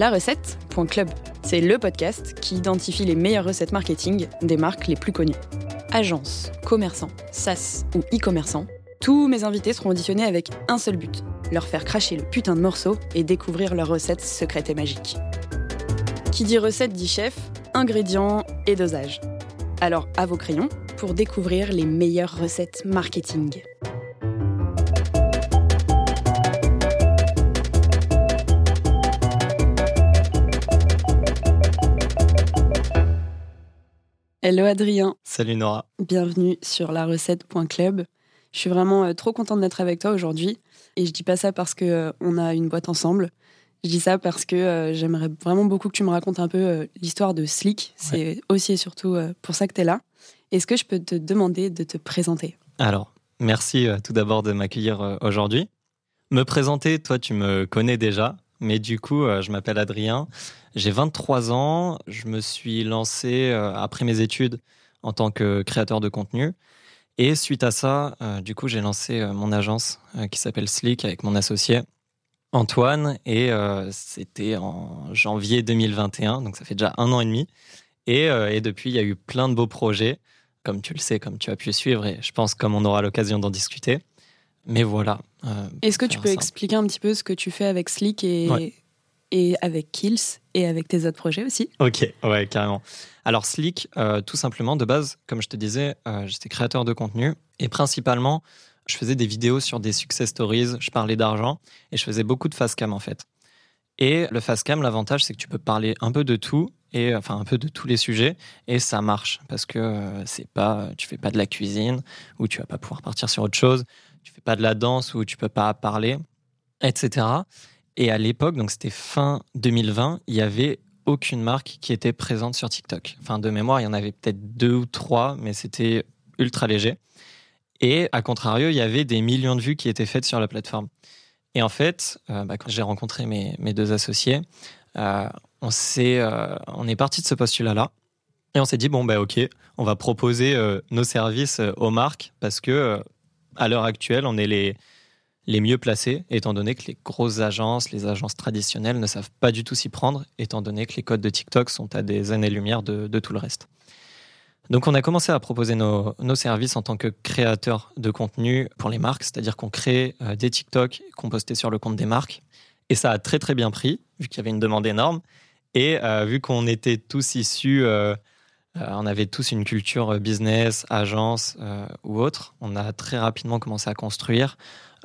La recette.club. C'est le podcast qui identifie les meilleures recettes marketing des marques les plus connues. Agences, commerçants, SaaS ou e-commerçants, tous mes invités seront auditionnés avec un seul but leur faire cracher le putain de morceau et découvrir leurs recettes secrètes et magiques. Qui dit recette dit chef, ingrédients et dosage. Alors à vos crayons pour découvrir les meilleures recettes marketing. Hello Adrien. Salut Nora. Bienvenue sur la recette.club. Je suis vraiment euh, trop contente d'être avec toi aujourd'hui. Et je dis pas ça parce que euh, on a une boîte ensemble. Je dis ça parce que euh, j'aimerais vraiment beaucoup que tu me racontes un peu l'histoire de Slick. C'est aussi et surtout pour ça que tu es là. Est-ce que je peux te demander de te présenter? Alors, merci tout d'abord de m'accueillir aujourd'hui. Me présenter, toi tu me connais déjà, mais du coup je m'appelle Adrien. J'ai 23 ans, je me suis lancé euh, après mes études en tant que créateur de contenu. Et suite à ça, euh, du coup, j'ai lancé euh, mon agence qui s'appelle Slick avec mon associé Antoine. Et c'était en janvier 2021, donc ça fait déjà un an et demi. Et, et, depuis, il y a eu plein de beaux projets, comme tu le sais, comme tu as pu suivre. Et je pense comme on aura l'occasion d'en discuter. Mais voilà. Est-ce que tu peux expliquer un petit peu ce que tu fais avec Slick et, et avec Kills et avec tes autres projets aussi? Ok, ouais, carrément. Alors Slick, euh, tout simplement, de base, comme je te disais, euh, j'étais créateur de contenu et principalement, je faisais des vidéos sur des success stories, je parlais d'argent et je faisais beaucoup de face cam en fait. Et le face cam, l'avantage, c'est que tu peux parler un peu de tout et enfin un peu de tous les sujets et ça marche parce que euh, c'est pas, tu fais pas de la cuisine où tu vas pas pouvoir partir sur autre chose, tu fais pas de la danse où tu peux pas parler, etc. Et à l'époque, donc c'était fin 2020, il y avait aucune marque qui était présente sur TikTok. Enfin, de mémoire, il y en avait peut-être deux ou trois, mais c'était ultra léger. Et à contrario, il y avait des millions de vues qui étaient faites sur la plateforme. Et en fait, euh, bah, quand j'ai rencontré mes, mes, deux associés, euh, on, s'est, euh, on est parti de ce postulat-là. Et on s'est dit, bon, bah, OK, on va proposer nos services aux marques parce que à l'heure actuelle, on est les, les mieux placés, étant donné que les grosses agences, les agences traditionnelles ne savent pas du tout s'y prendre, étant donné que les codes de TikTok sont à des années-lumière de, tout le reste. Donc on a commencé à proposer nos, services en tant que créateur de contenu pour les marques, c'est-à-dire qu'on crée euh, des TikTok qu'on postait sur le compte des marques. Et ça a très très bien pris, vu qu'il y avait une demande énorme. Et euh, vu qu'on était tous issus, euh, on avait tous une culture business, agence ou autre, on a très rapidement commencé à construire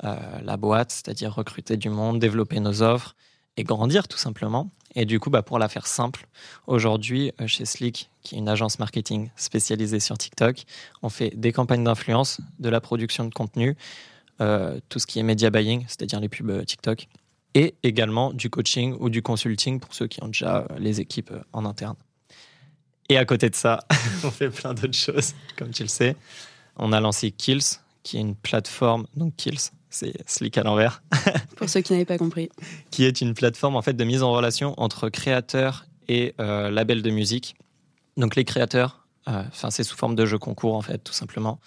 euh, la boîte, c'est-à-dire recruter du monde, développer nos offres et grandir tout simplement. Et du coup, bah, pour la faire simple, aujourd'hui, euh, chez Slick, qui est une agence marketing spécialisée sur TikTok, on fait des campagnes d'influence, de la production de contenu, euh, tout ce qui est media buying, c'est-à-dire les pubs TikTok, et également du coaching ou du consulting pour ceux qui ont déjà les équipes en interne. Et à côté de ça, on fait plein d'autres choses, comme tu le sais. On a lancé Kills, qui est une plateforme, donc Kills, c'est Slick à l'envers. Pour ceux qui n'avaient pas compris. qui est une plateforme en fait de mise en relation entre créateurs et euh, labels de musique. Donc les créateurs, euh, enfin c'est sous forme de jeux concours en fait, tout simplement.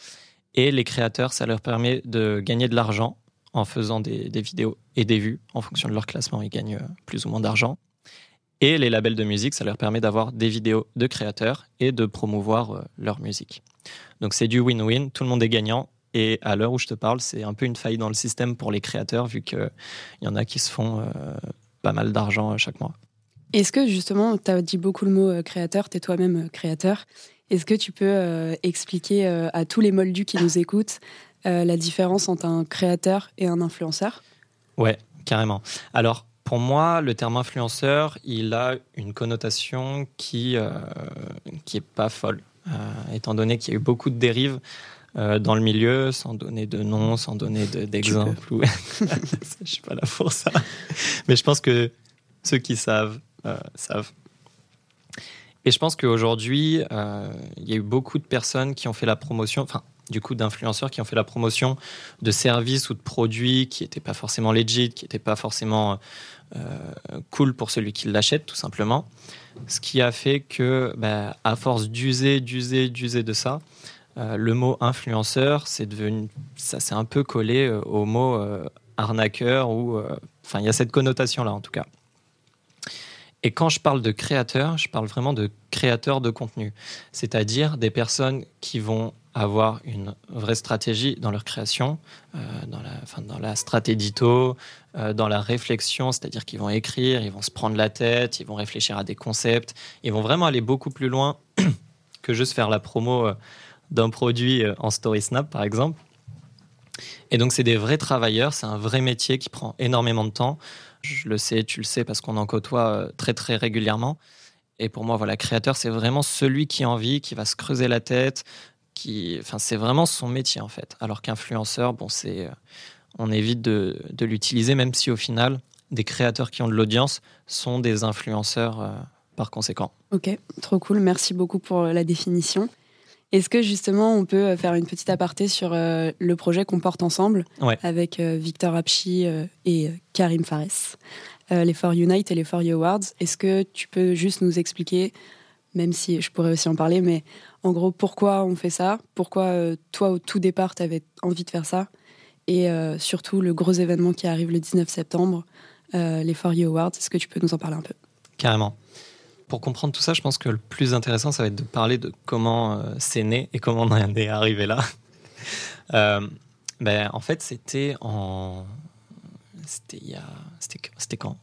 Et les créateurs, ça leur permet de gagner de l'argent en faisant des, vidéos et des vues en fonction de leur classement. Ils gagnent euh, plus ou moins d'argent. Et les labels de musique, ça leur permet d'avoir des vidéos de créateurs et de promouvoir leur musique. Donc c'est du win-win, tout le monde est gagnant et à l'heure où je te parle, c'est un peu une faille dans le système pour les créateurs, vu qu'il y en a qui se font euh, pas mal d'argent euh, chaque mois. Est-ce que justement, tu as dit beaucoup le mot euh, créateur, tu es toi-même créateur. Est-ce que tu peux expliquer à tous les moldus qui nous écoutent la différence entre un créateur et un influenceur? Ouais, carrément. Alors, pour moi, le terme influenceur, il a une connotation qui, qui est pas folle, étant donné qu'il y a eu beaucoup de dérives euh, dans le milieu, sans donner de nom, sans donner d'exemple. Je je suis pas là pour ça. Mais je pense que ceux qui savent, euh, savent. Et je pense qu'aujourd'hui, euh, il y a eu beaucoup de personnes qui ont fait la promotion, enfin, du coup, d'influenceurs qui ont fait la promotion de services ou de produits qui n'étaient pas forcément legit, qui n'étaient pas forcément cool pour celui qui l'achète, tout simplement. Ce qui a fait que, bah, à force d'user, d'user, d'user de ça, euh, le mot influenceur, c'est devenu, ça s'est un peu collé euh, au mot euh, arnaqueur ou, enfin, il y a cette connotation là en tout cas. Et quand je parle de créateurs, je parle vraiment de créateurs de contenu, c'est-à-dire des personnes qui vont avoir une vraie stratégie dans leur création, euh, dans, la, enfin, dans la stratédito, euh, dans la réflexion, c'est-à-dire qu'ils vont écrire, ils vont se prendre la tête, ils vont réfléchir à des concepts, ils vont vraiment aller beaucoup plus loin que juste faire la promo euh, d'un produit euh, en Story Snap, par exemple. Et donc, c'est des vrais travailleurs, c'est un vrai métier qui prend énormément de temps. Je le sais, tu le sais, parce qu'on en côtoie euh, très, très régulièrement. Et pour moi, voilà, créateur, c'est vraiment celui qui a envie, qui va se creuser la tête, qui, enfin, c'est vraiment son métier, en fait. Alors qu'influenceur, bon, c'est, euh, on évite de, de l'utiliser, même si au final, des créateurs qui ont de l'audience sont des influenceurs euh, par conséquent. Ok, trop cool. Merci beaucoup pour la définition. Est-ce que justement on peut euh, faire une petite aparté sur euh, le projet qu'on porte ensemble Ouais. avec euh, Victor Apchi euh, et Karim Fares, les For Unite et les For You Awards? Est-ce que tu peux juste nous expliquer, même si je pourrais aussi en parler, mais en gros pourquoi on fait ça? Pourquoi toi au tout départ tu avais envie de faire ça? Et surtout le gros événement qui arrive le 19 septembre, les For You Awards, est-ce que tu peux nous en parler un peu? Carrément. Pour comprendre tout ça, je pense que le plus intéressant, ça va être de parler de comment euh, c'est né et comment on en est arrivé là. Euh, ben, en fait, c'était en. C'était il y a. C'était quand?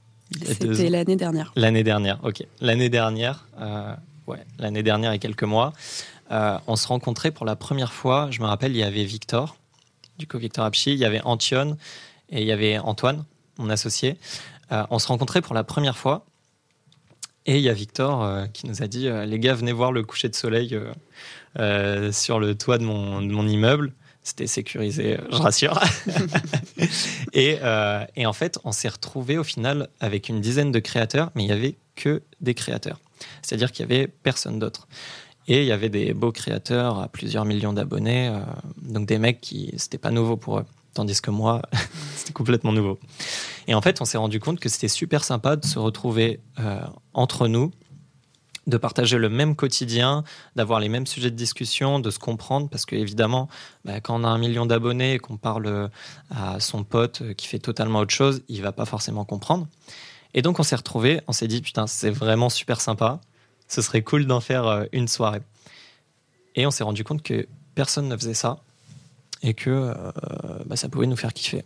C'était l'année dernière. L'année dernière, ok. L'année dernière, euh, ouais, l'année dernière et quelques mois, euh, on se rencontrait pour la première fois. Je me rappelle, il y avait Victor, du coup Victor Apchi, il y avait Antion et il y avait Antoine, mon associé. On se rencontrait pour la première fois. Et il y a Victor euh, qui nous a dit euh, Les gars, venez voir le coucher de soleil euh, sur le toit de mon, de mon immeuble. C'était sécurisé, je rassure. et, et en fait, on s'est retrouvé au final avec une dizaine de créateurs, mais il y avait que des créateurs. C'est-à-dire qu'il y avait personne d'autre. Et il y avait des beaux créateurs à plusieurs millions d'abonnés, donc des mecs qui c'était pas nouveau pour eux, tandis que moi c'était complètement nouveau. Et en fait, on s'est rendu compte que c'était super sympa de se retrouver euh, entre nous, de partager le même quotidien, d'avoir les mêmes sujets de discussion, de se comprendre, parce que évidemment, bah, quand on a un million d'abonnés et qu'on parle euh, à son pote euh, qui fait totalement autre chose, il va pas forcément comprendre. Et donc on s'est retrouvés, on s'est dit putain c'est vraiment super sympa, ce serait cool d'en faire une soirée. Et on s'est rendu compte que personne ne faisait ça et que euh, bah, ça pouvait nous faire kiffer.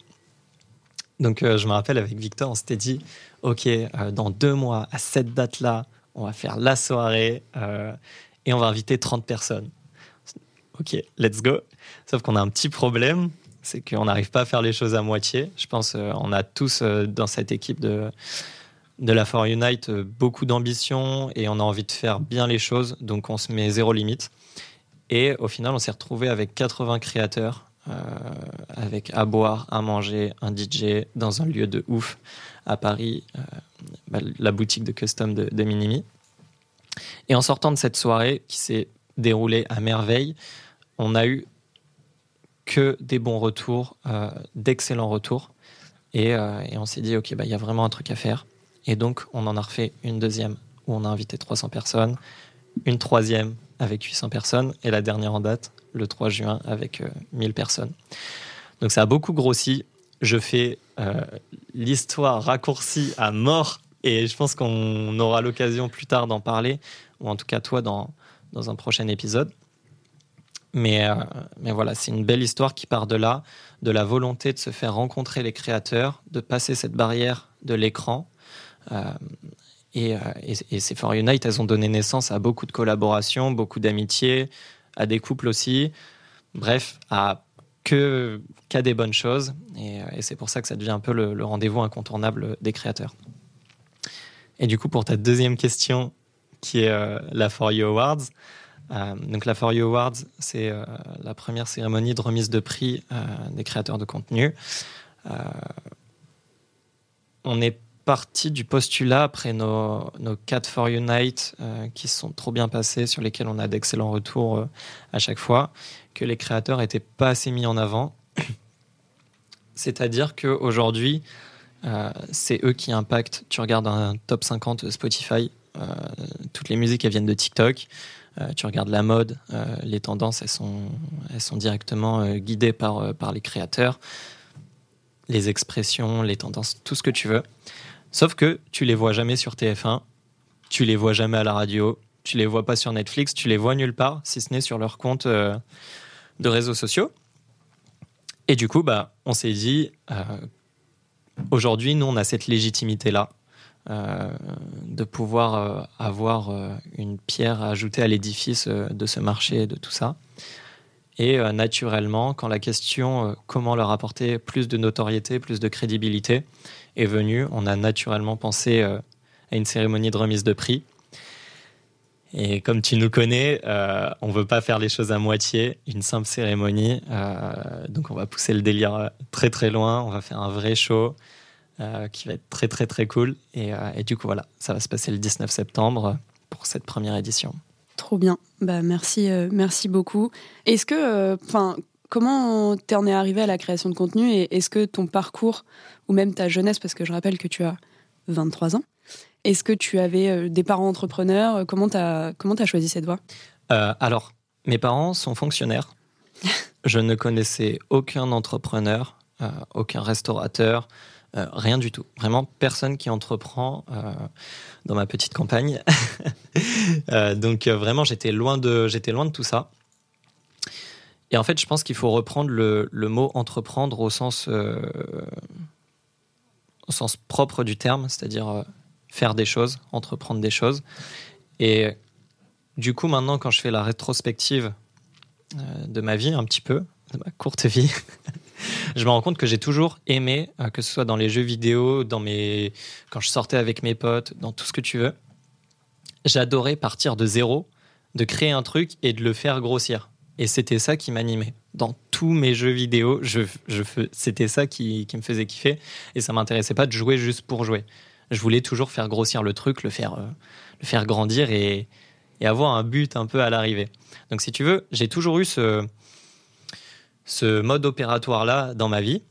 Donc euh, je me rappelle avec Victor, on s'était dit ok euh, dans deux mois à cette date-là, on va faire la soirée et on va inviter 30 personnes. Ok, let's go. Sauf qu'on a un petit problème, c'est qu'on n'arrive pas à faire les choses à moitié. Je pense euh, on a tous dans cette équipe de, de la For Unite beaucoup d'ambition et on a envie de faire bien les choses, donc on se met zéro limite. Et au final, on s'est retrouvé avec 80 créateurs, avec à boire, à manger, un DJ dans un lieu de ouf à Paris, euh, bah, la boutique de custom de, Minimi. Et en sortant de cette soirée qui s'est déroulée à merveille, on a eu que des bons retours, euh, d'excellents retours. Et, euh, et on s'est dit, OK, bah, il y a vraiment un truc à faire. Et donc, on en a refait une deuxième où on a invité 300 personnes, une troisième avec 800 personnes, et la dernière en date, le 3 juin, avec euh, 1000 personnes. Donc, ça a beaucoup grossi. Je fais euh, l'histoire raccourcie à mort, et je pense qu'on aura l'occasion plus tard d'en parler, ou en tout cas, toi, dans, dans un prochain épisode. Mais, euh, mais voilà, c'est une belle histoire qui part de là, de la volonté de se faire rencontrer les créateurs, de passer cette barrière de l'écran. Euh, et, euh, et, et ces For Unite, elles ont donné naissance à beaucoup de collaborations, beaucoup d'amitiés, à des couples aussi. Bref, à que qu'à des bonnes choses. Et, euh, c'est pour ça que ça devient un peu le, rendez-vous incontournable des créateurs. Et du coup, pour ta deuxième question, qui est euh, la For You Awards. Euh, donc la For You Awards, c'est la première cérémonie de remise de prix des créateurs de contenu. On est parti du postulat après nos, nos 4 For Unite euh, qui sont trop bien passés, sur lesquels on a d'excellents retours euh, à chaque fois, que les créateurs n'étaient pas assez mis en avant. C'est-à-dire qu'aujourd'hui, euh, c'est eux qui impactent. Tu regardes un top 50 Spotify, euh, toutes les musiques elles viennent de TikTok. Euh, tu regardes la mode, les tendances elles sont, elles sont directement guidées par, par les créateurs. Les expressions, les tendances, tout ce que tu veux. Sauf que tu les vois jamais sur TF1 tu les vois jamais à la radio, tu les vois pas sur Netflix, tu les vois nulle part, si ce n'est sur leur compte euh, de réseaux sociaux. Et du coup, bah, on s'est dit, euh, aujourd'hui, nous, on a cette légitimité-là. Euh, de pouvoir avoir une pierre à ajouter à l'édifice de ce marché et de tout ça. Et naturellement, quand la question comment leur apporter plus de notoriété, plus de crédibilité est venue, on a naturellement pensé à une cérémonie de remise de prix et comme tu nous connais, euh, on veut pas faire les choses à moitié, une simple cérémonie. Euh, donc on va pousser le délire très très loin. On va faire un vrai show euh, qui va être très très très cool. Et, et, du coup voilà, ça va se passer le 19 septembre pour cette première édition. Trop bien. Bah merci, merci beaucoup. Est-ce que, comment t'en es arrivé à la création de contenu et est-ce que ton parcours ou même ta jeunesse, parce que je rappelle que tu as 23 ans. Est-ce que tu avais euh, des parents entrepreneurs Comment tu as, comment as choisi cette voie? Euh, Alors, mes parents sont fonctionnaires. je ne connaissais aucun entrepreneur, euh, aucun restaurateur, rien du tout. Vraiment, personne qui entreprend dans ma petite campagne. donc, vraiment, j'étais loin, de, j'étais loin de tout ça. Et en fait, je pense qu'il faut reprendre le, mot entreprendre au sens, au sens propre du terme, c'est-à-dire faire des choses, entreprendre des choses. Et du coup, maintenant, quand je fais la rétrospective euh, de ma vie, un petit peu, de ma courte vie, je me rends compte que j'ai toujours aimé, euh, que ce soit dans les jeux vidéo, dans mes... quand je sortais avec mes potes, dans tout ce que tu veux, j'adorais partir de zéro, de créer un truc et de le faire grossir. Et c'était ça qui m'animait. Dans tous mes jeux vidéo, c'était ça qui, me faisait kiffer. Et ça m'intéressait pas de jouer juste pour jouer je voulais toujours faire grossir le truc, le faire, euh, grandir et, avoir un but un peu à l'arrivée. Donc, si tu veux, j'ai toujours eu ce, mode opératoire-là dans ma vie.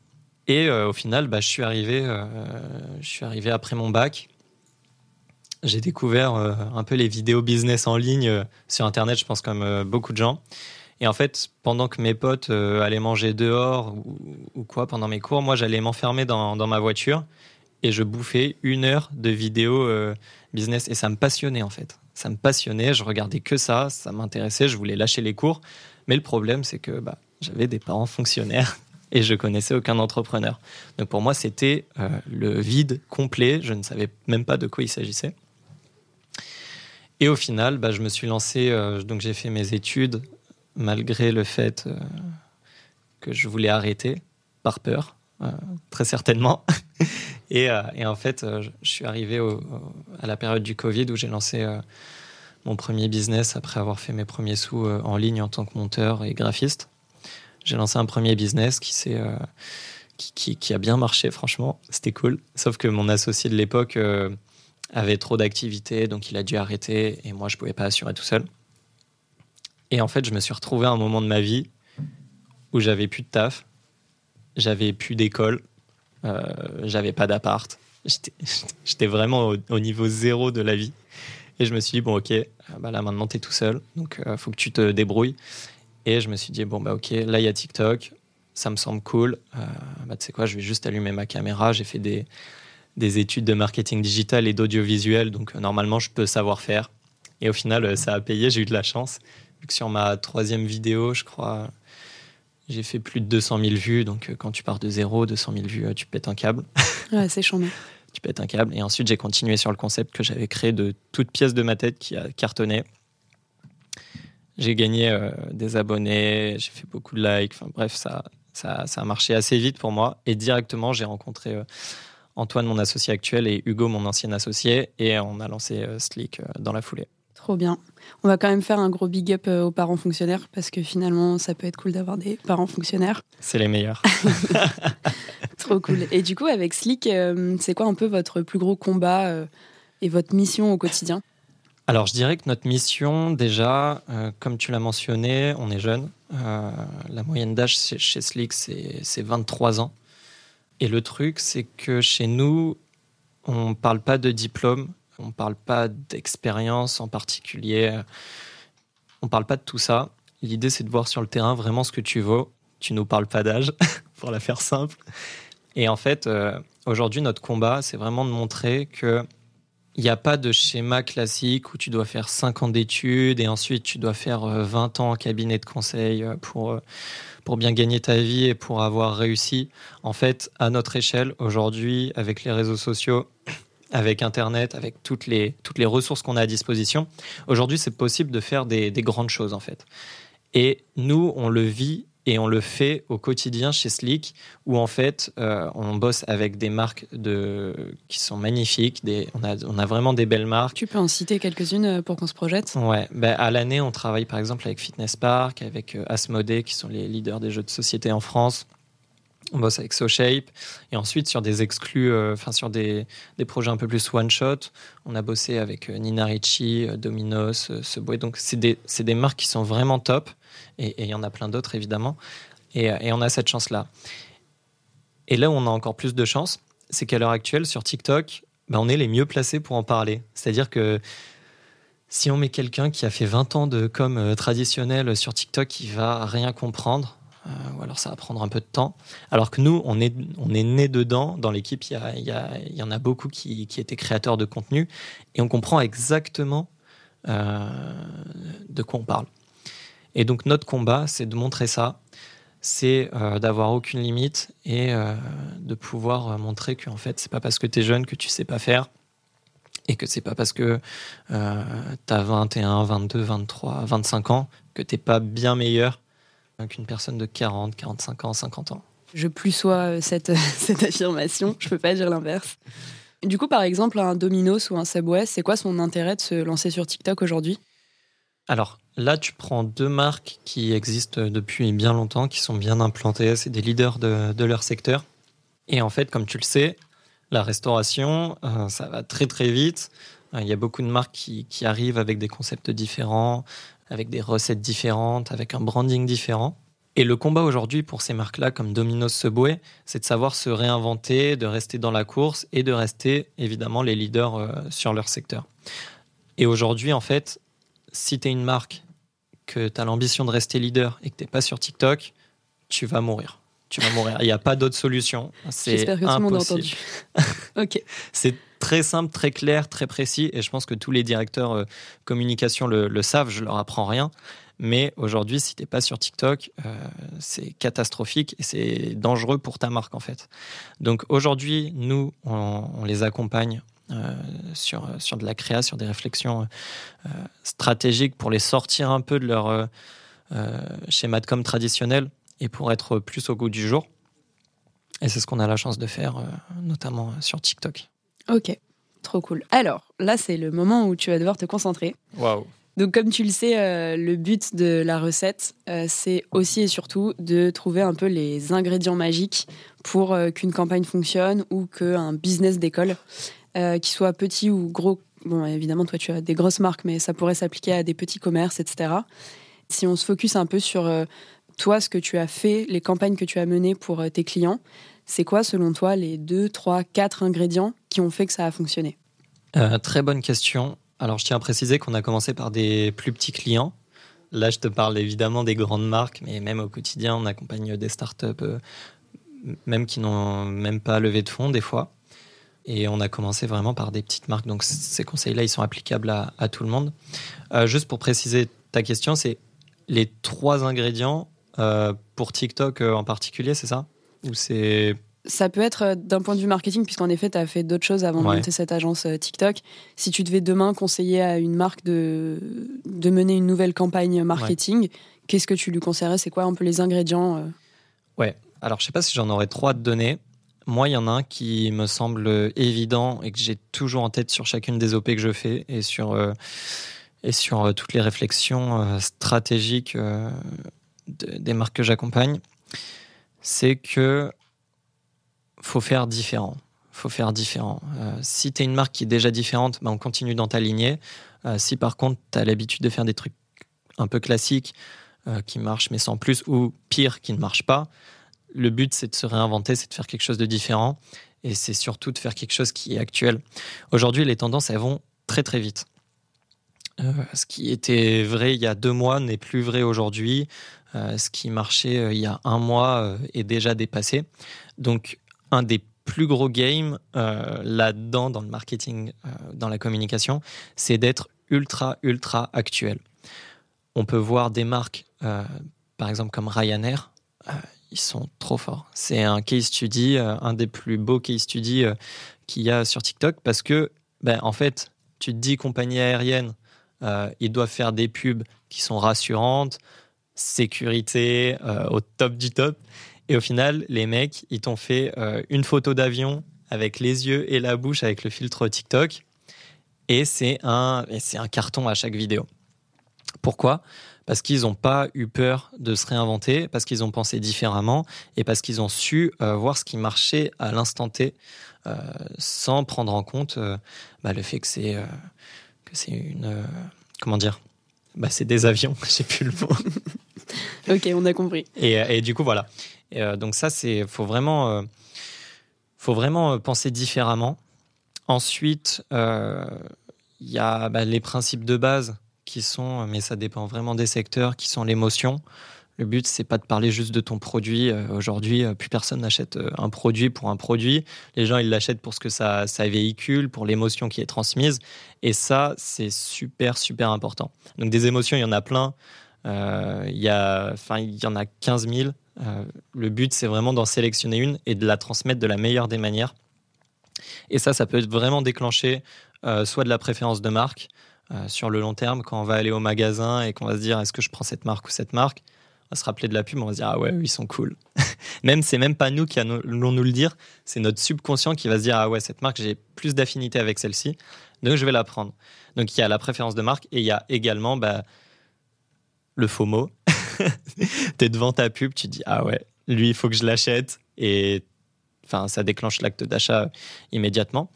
Et euh, au final, bah, euh, je suis arrivé après mon bac. J'ai découvert un peu les vidéos business en ligne sur Internet, je pense comme beaucoup de gens. Et en fait, pendant que mes potes allaient manger dehors ou, ou, quoi pendant mes cours, moi j'allais m'enfermer dans, dans, ma voiture et je bouffais une heure de vidéos euh, business et ça me passionnait en fait. Ça me passionnait, je regardais que ça, ça m'intéressait, je voulais lâcher les cours. Mais le problème, c'est que bah, j'avais des parents fonctionnaires et je connaissais aucun entrepreneur. Donc pour moi, c'était euh, le vide complet. Je ne savais même pas de quoi il s'agissait. Et au final, bah, je me suis lancé, euh, donc j'ai fait mes études malgré le fait que je voulais arrêter par peur, très certainement. Euh, et, en fait, euh, je suis arrivé à la période du Covid où j'ai lancé euh, mon premier business après avoir fait mes premiers sous en ligne en tant que monteur et graphiste. J'ai lancé un premier business qui, qui, qui, a bien marché, franchement. C'était cool. Sauf que mon associé de l'époque avait trop d'activités, donc il a dû arrêter et moi, je ne pouvais pas assurer tout seul. Et en fait, je me suis retrouvé à un moment de ma vie où j'avais plus de taf, j'avais plus d'école, euh, j'avais pas d'appart. J'étais vraiment au, niveau zéro de la vie. Et je me suis dit, bon, ok, euh, bah là maintenant, tu es tout seul. Donc, euh, faut que tu te débrouilles. Et je me suis dit, bon, bah ok, là, il y a TikTok. Ça me semble cool. bah, tu sais quoi, je vais juste allumer ma caméra. J'ai fait des, des études de marketing digital et d'audiovisuel. Donc, normalement, je peux savoir faire. Et au final, ça a payé. J'ai eu de la chance. Sur ma troisième vidéo, je crois, j'ai fait plus de 200 000 vues, donc euh, quand tu pars de zéro, 200 000 vues, euh, tu pètes un câble. Ouais, c'est chambé. tu pètes un câble. Et ensuite, j'ai continué sur le concept que j'avais créé de toute pièce de ma tête qui a cartonné. J'ai gagné euh, des abonnés, j'ai fait beaucoup de likes. Enfin bref, ça, ça, ça, a marché assez vite pour moi. Et directement, j'ai rencontré Antoine, mon associé actuel, et Hugo, mon ancien associé. Et on a lancé Slick dans la foulée. Trop bien. On va quand même faire un gros big up euh, aux parents fonctionnaires parce que finalement, ça peut être cool d'avoir des parents fonctionnaires. C'est les meilleurs. Trop cool. Et du coup, avec Slick, euh, c'est quoi un peu votre plus gros combat euh, et votre mission au quotidien? Alors, je dirais que notre mission, déjà, comme tu l'as mentionné, on est jeune. la moyenne d'âge chez Slick, c'est 23 ans. Et le truc, c'est que chez nous, on ne parle pas de diplôme, on ne parle pas d'expérience en particulier. On ne parle pas de tout ça. L'idée, c'est de voir sur le terrain vraiment ce que tu vaux. Tu nous parles pas d'âge, pour la faire simple. Et en fait, euh, aujourd'hui, notre combat, c'est vraiment de montrer que il n'y a pas de schéma classique où tu dois faire 5 ans d'études et ensuite tu dois faire 20 ans en cabinet de conseil pour, pour bien gagner ta vie et pour avoir réussi. En fait, à notre échelle, aujourd'hui, avec les réseaux sociaux, avec Internet, avec toutes les, toutes les ressources qu'on a à disposition, aujourd'hui, c'est possible de faire des, des grandes choses, en fait. Et nous, on le vit et on le fait au quotidien chez Slick, où en fait, euh, on bosse avec des marques de... qui sont magnifiques. Des... On, a, on a vraiment des belles marques. Tu peux en citer quelques-unes euh, pour qu'on se projette? Ouais, ben, à l'année, on travaille par exemple avec Fitness Park, avec euh, Asmodee, qui sont les leaders des jeux de société en France. On bosse avec SoShape. Et ensuite, sur des exclus, enfin, sur des, des, projets un peu plus one-shot, on a bossé avec Nina Ricci, Domino's, Subway. Donc, c'est des, des marques qui sont vraiment top et il y en a plein d'autres évidemment. Et, on a cette chance-là. Et là où on a encore plus de chance, c'est qu'à l'heure actuelle, sur TikTok, ben, on est les mieux placés pour en parler. C'est-à-dire que si on met quelqu'un qui a fait 20 ans de com euh, traditionnel sur TikTok, il va rien comprendre. Euh, ou alors ça va prendre un peu de temps. Alors que nous, on est, on est né dedans. Dans l'équipe, il y, il y, en a beaucoup qui, qui, étaient créateurs de contenu. Et on comprend exactement euh, de quoi on parle. Et donc notre combat, c'est de montrer ça, c'est euh, d'avoir aucune limite et de pouvoir montrer que en fait, c'est pas parce que tu es jeune que tu sais pas faire et que c'est pas parce que tu as 21, 22, 23, 25 ans que t'es pas bien meilleur qu'une personne de 40, 45 ans, 50 ans. Je plus sois cette, cette affirmation, je peux pas dire l'inverse. Du coup, par exemple, un Domino's ou un Subway, c'est quoi son intérêt de se lancer sur TikTok aujourd'hui? Alors, Là, tu prends deux marques qui existent depuis bien longtemps, qui sont bien implantées, c'est des leaders de, leur secteur. Et en fait, comme tu le sais, la restauration, euh, ça va très très vite. Euh, il y a beaucoup de marques qui, arrivent avec des concepts différents, avec des recettes différentes, avec un branding différent. Et le combat aujourd'hui pour ces marques-là, comme Domino's Subway, c'est de savoir se réinventer, de rester dans la course et de rester évidemment les leaders euh, sur leur secteur. Et aujourd'hui, en fait, si tu es une marque que tu as l'ambition de rester leader et que tu n'es pas sur TikTok, tu vas mourir. Tu vas mourir. Il n'y a pas d'autre solution. J'espère que tout le monde a entendu. ok. C'est très simple, très clair, très précis. Et je pense que tous les directeurs euh, communication le, savent. Je leur apprends rien. Mais aujourd'hui, si tu n'es pas sur TikTok, euh, c'est catastrophique et c'est dangereux pour ta marque en fait. Donc aujourd'hui, nous, on les accompagne euh, sur, sur de la créa, sur des réflexions stratégiques pour les sortir un peu de leur schéma de com traditionnel et pour être plus au goût du jour. Et c'est ce qu'on a la chance de faire, notamment sur TikTok. Ok, trop cool. Alors, là, c'est le moment où tu vas devoir te concentrer. Waouh! Donc, comme tu le sais, le but de la recette, c'est aussi et surtout de trouver un peu les ingrédients magiques pour qu'une campagne fonctionne ou qu'un business décolle. Euh, qu'ils soient petits ou gros. Bon, évidemment, toi, tu as des grosses marques, mais ça pourrait s'appliquer à des petits commerces, etc. Si on se focus un peu sur euh, toi, ce que tu as fait, les campagnes que tu as menées pour euh, tes clients, c'est quoi, selon toi, les deux, trois, quatre ingrédients qui ont fait que ça a fonctionné? Très bonne question. Alors, je tiens à préciser qu'on a commencé par des plus petits clients. Là, je te parle évidemment des grandes marques, mais même au quotidien, on accompagne des startups, même qui n'ont même pas levé de fonds des fois. Et on a commencé vraiment par des petites marques. Donc ces conseils-là, ils sont applicables à, tout le monde. Euh, juste pour préciser ta question, c'est les trois ingrédients euh, pour TikTok euh, en particulier, c'est ça? Ou c'est ça peut être d'un point de vue marketing, puisqu'en effet, tu as fait d'autres choses avant de monter cette agence TikTok. Si tu devais demain conseiller à une marque de, de mener une nouvelle campagne marketing, qu'est-ce que tu lui conseillerais? C'est quoi un peu les ingrédients Ouais, alors je sais pas si j'en aurais trois à te donner. Moi, il y en a un qui me semble évident et que j'ai toujours en tête sur chacune des OP que je fais et sur, euh, et sur euh, toutes les réflexions euh, stratégiques des marques que j'accompagne. C'est que faut faire différent. faut faire différent. si tu es une marque qui est déjà différente, ben on continue dans ta lignée. si par contre, tu as l'habitude de faire des trucs un peu classiques qui marchent mais sans plus, ou pire, qui ne marchent pas, le but, c'est de se réinventer, c'est de faire quelque chose de différent. Et c'est surtout de faire quelque chose qui est actuel. Aujourd'hui, les tendances, elles vont très très vite. Euh, ce qui était vrai il y a deux mois n'est plus vrai aujourd'hui. Euh, ce qui marchait euh, il y a un mois est déjà dépassé. Donc, un des plus gros game là-dedans, dans le marketing, dans la communication, c'est d'être ultra, ultra actuel. On peut voir des marques, par exemple comme Ryanair, ils sont trop forts. C'est un case study, un des plus beaux case studies qu'il y a sur TikTok parce que, ben, en fait, tu te dis compagnie aérienne, ils doivent faire des pubs qui sont rassurantes, sécurité euh, au top du top. Et au final, les mecs, ils t'ont fait euh, une photo d'avion avec les yeux et la bouche avec le filtre TikTok. Et c'est un, un carton à chaque vidéo. Pourquoi? Parce qu'ils n'ont pas eu peur de se réinventer, parce qu'ils ont pensé différemment et parce qu'ils ont su euh, voir ce qui marchait à l'instant T sans prendre en compte bah, le fait que c'est, c'est une. comment dire? Bah, c'est des avions, j'ai plus le mot. ok, on a compris. Et, euh, du coup, voilà. Euh, donc ça, c'est faut vraiment, euh, faut vraiment penser différemment. Ensuite, il y a bah, les principes de base qui sont, mais ça dépend vraiment des secteurs, qui sont l'émotion, le but, c'est pas de parler juste de ton produit. Euh, aujourd'hui, euh, plus personne n'achète euh, un produit pour un produit. Les gens, ils l'achètent pour ce que ça, véhicule, pour l'émotion qui est transmise. Et ça, c'est super, super important. Donc, des émotions, il y en a plein. il, y y en a 15 000. le but, c'est vraiment d'en sélectionner une et de la transmettre de la meilleure des manières. Et ça, ça peut vraiment déclencher soit de la préférence de marque sur le long terme, quand on va aller au magasin et qu'on va se dire est-ce que je prends cette marque ou cette marque? Va se rappeler de la pub, on va se dire ah ouais, ils sont cool. même c'est même pas nous qui allons nous le dire, c'est notre subconscient qui va se dire ah ouais, cette marque j'ai plus d'affinité avec celle-ci, donc je vais la prendre. Donc il y a la préférence de marque et il y a également bah, le FOMO. tu es devant ta pub, tu dis ah ouais, lui il faut que je l'achète et enfin ça déclenche l'acte d'achat immédiatement.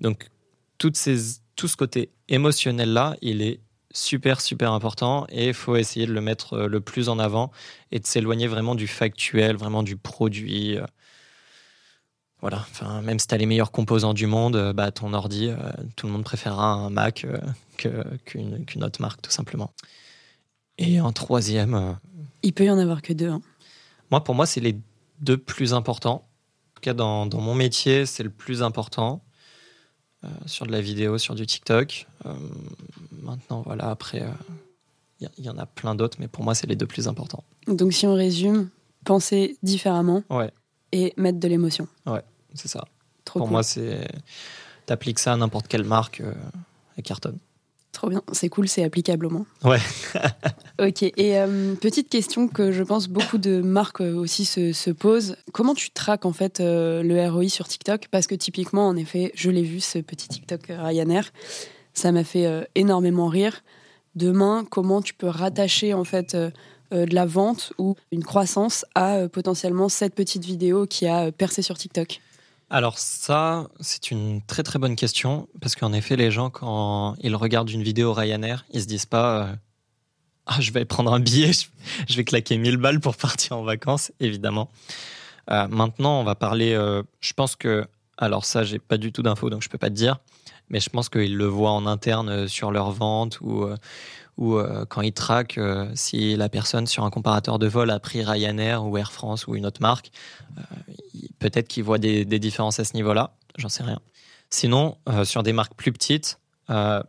Donc toutes ces, tout ce côté émotionnel là, il est super, super important et il faut essayer de le mettre euh, le plus en avant et de s'éloigner vraiment du factuel, vraiment du produit. Euh. Voilà, enfin, même si tu as les meilleurs composants du monde, euh, bah, ton ordi, tout le monde préférera un Mac qu'une autre marque, tout simplement. Et en troisième. Il peut y en avoir que deux. Hein. Moi, pour moi, c'est les deux plus importants. En tout cas, dans, dans mon métier, c'est le plus important. Euh, sur de la vidéo, sur du TikTok. Euh, maintenant, voilà, après, il euh, y, en a plein d'autres, mais pour moi, c'est les deux plus importants. Donc, si on résume, penser différemment ouais. et mettre de l'émotion. Ouais, c'est ça. pour moi, c'est. T'appliques ça à n'importe quelle marque, et cartonne. Trop bien, c'est cool, c'est applicable au moins. Ouais. ok, et euh, petite question que je pense beaucoup de marques euh, aussi se, posent. Comment tu traques en fait euh, le ROI sur TikTok? Parce que typiquement, en effet, je l'ai vu, ce petit TikTok Ryanair, ça m'a fait énormément rire. Demain, comment tu peux rattacher en fait de la vente ou une croissance à potentiellement cette petite vidéo qui a percé sur TikTok? Alors ça, c'est une très très bonne question, parce qu'en effet, les gens, quand ils regardent une vidéo Ryanair, ils se disent pas euh, ah, je vais prendre un billet, je vais claquer 1000 balles pour partir en vacances, évidemment. Euh, maintenant, on va parler, euh, je pense que, alors ça, j'ai pas du tout d'infos, donc je peux pas te dire, mais je pense qu'ils le voient en interne sur leur vente ou ou euh, quand ils traquent euh, si la personne sur un comparateur de vol a pris Ryanair ou Air France ou une autre marque, euh, peut-être qu'ils voient des, différences à ce niveau-là, j'en sais rien. Sinon, sur des marques plus petites,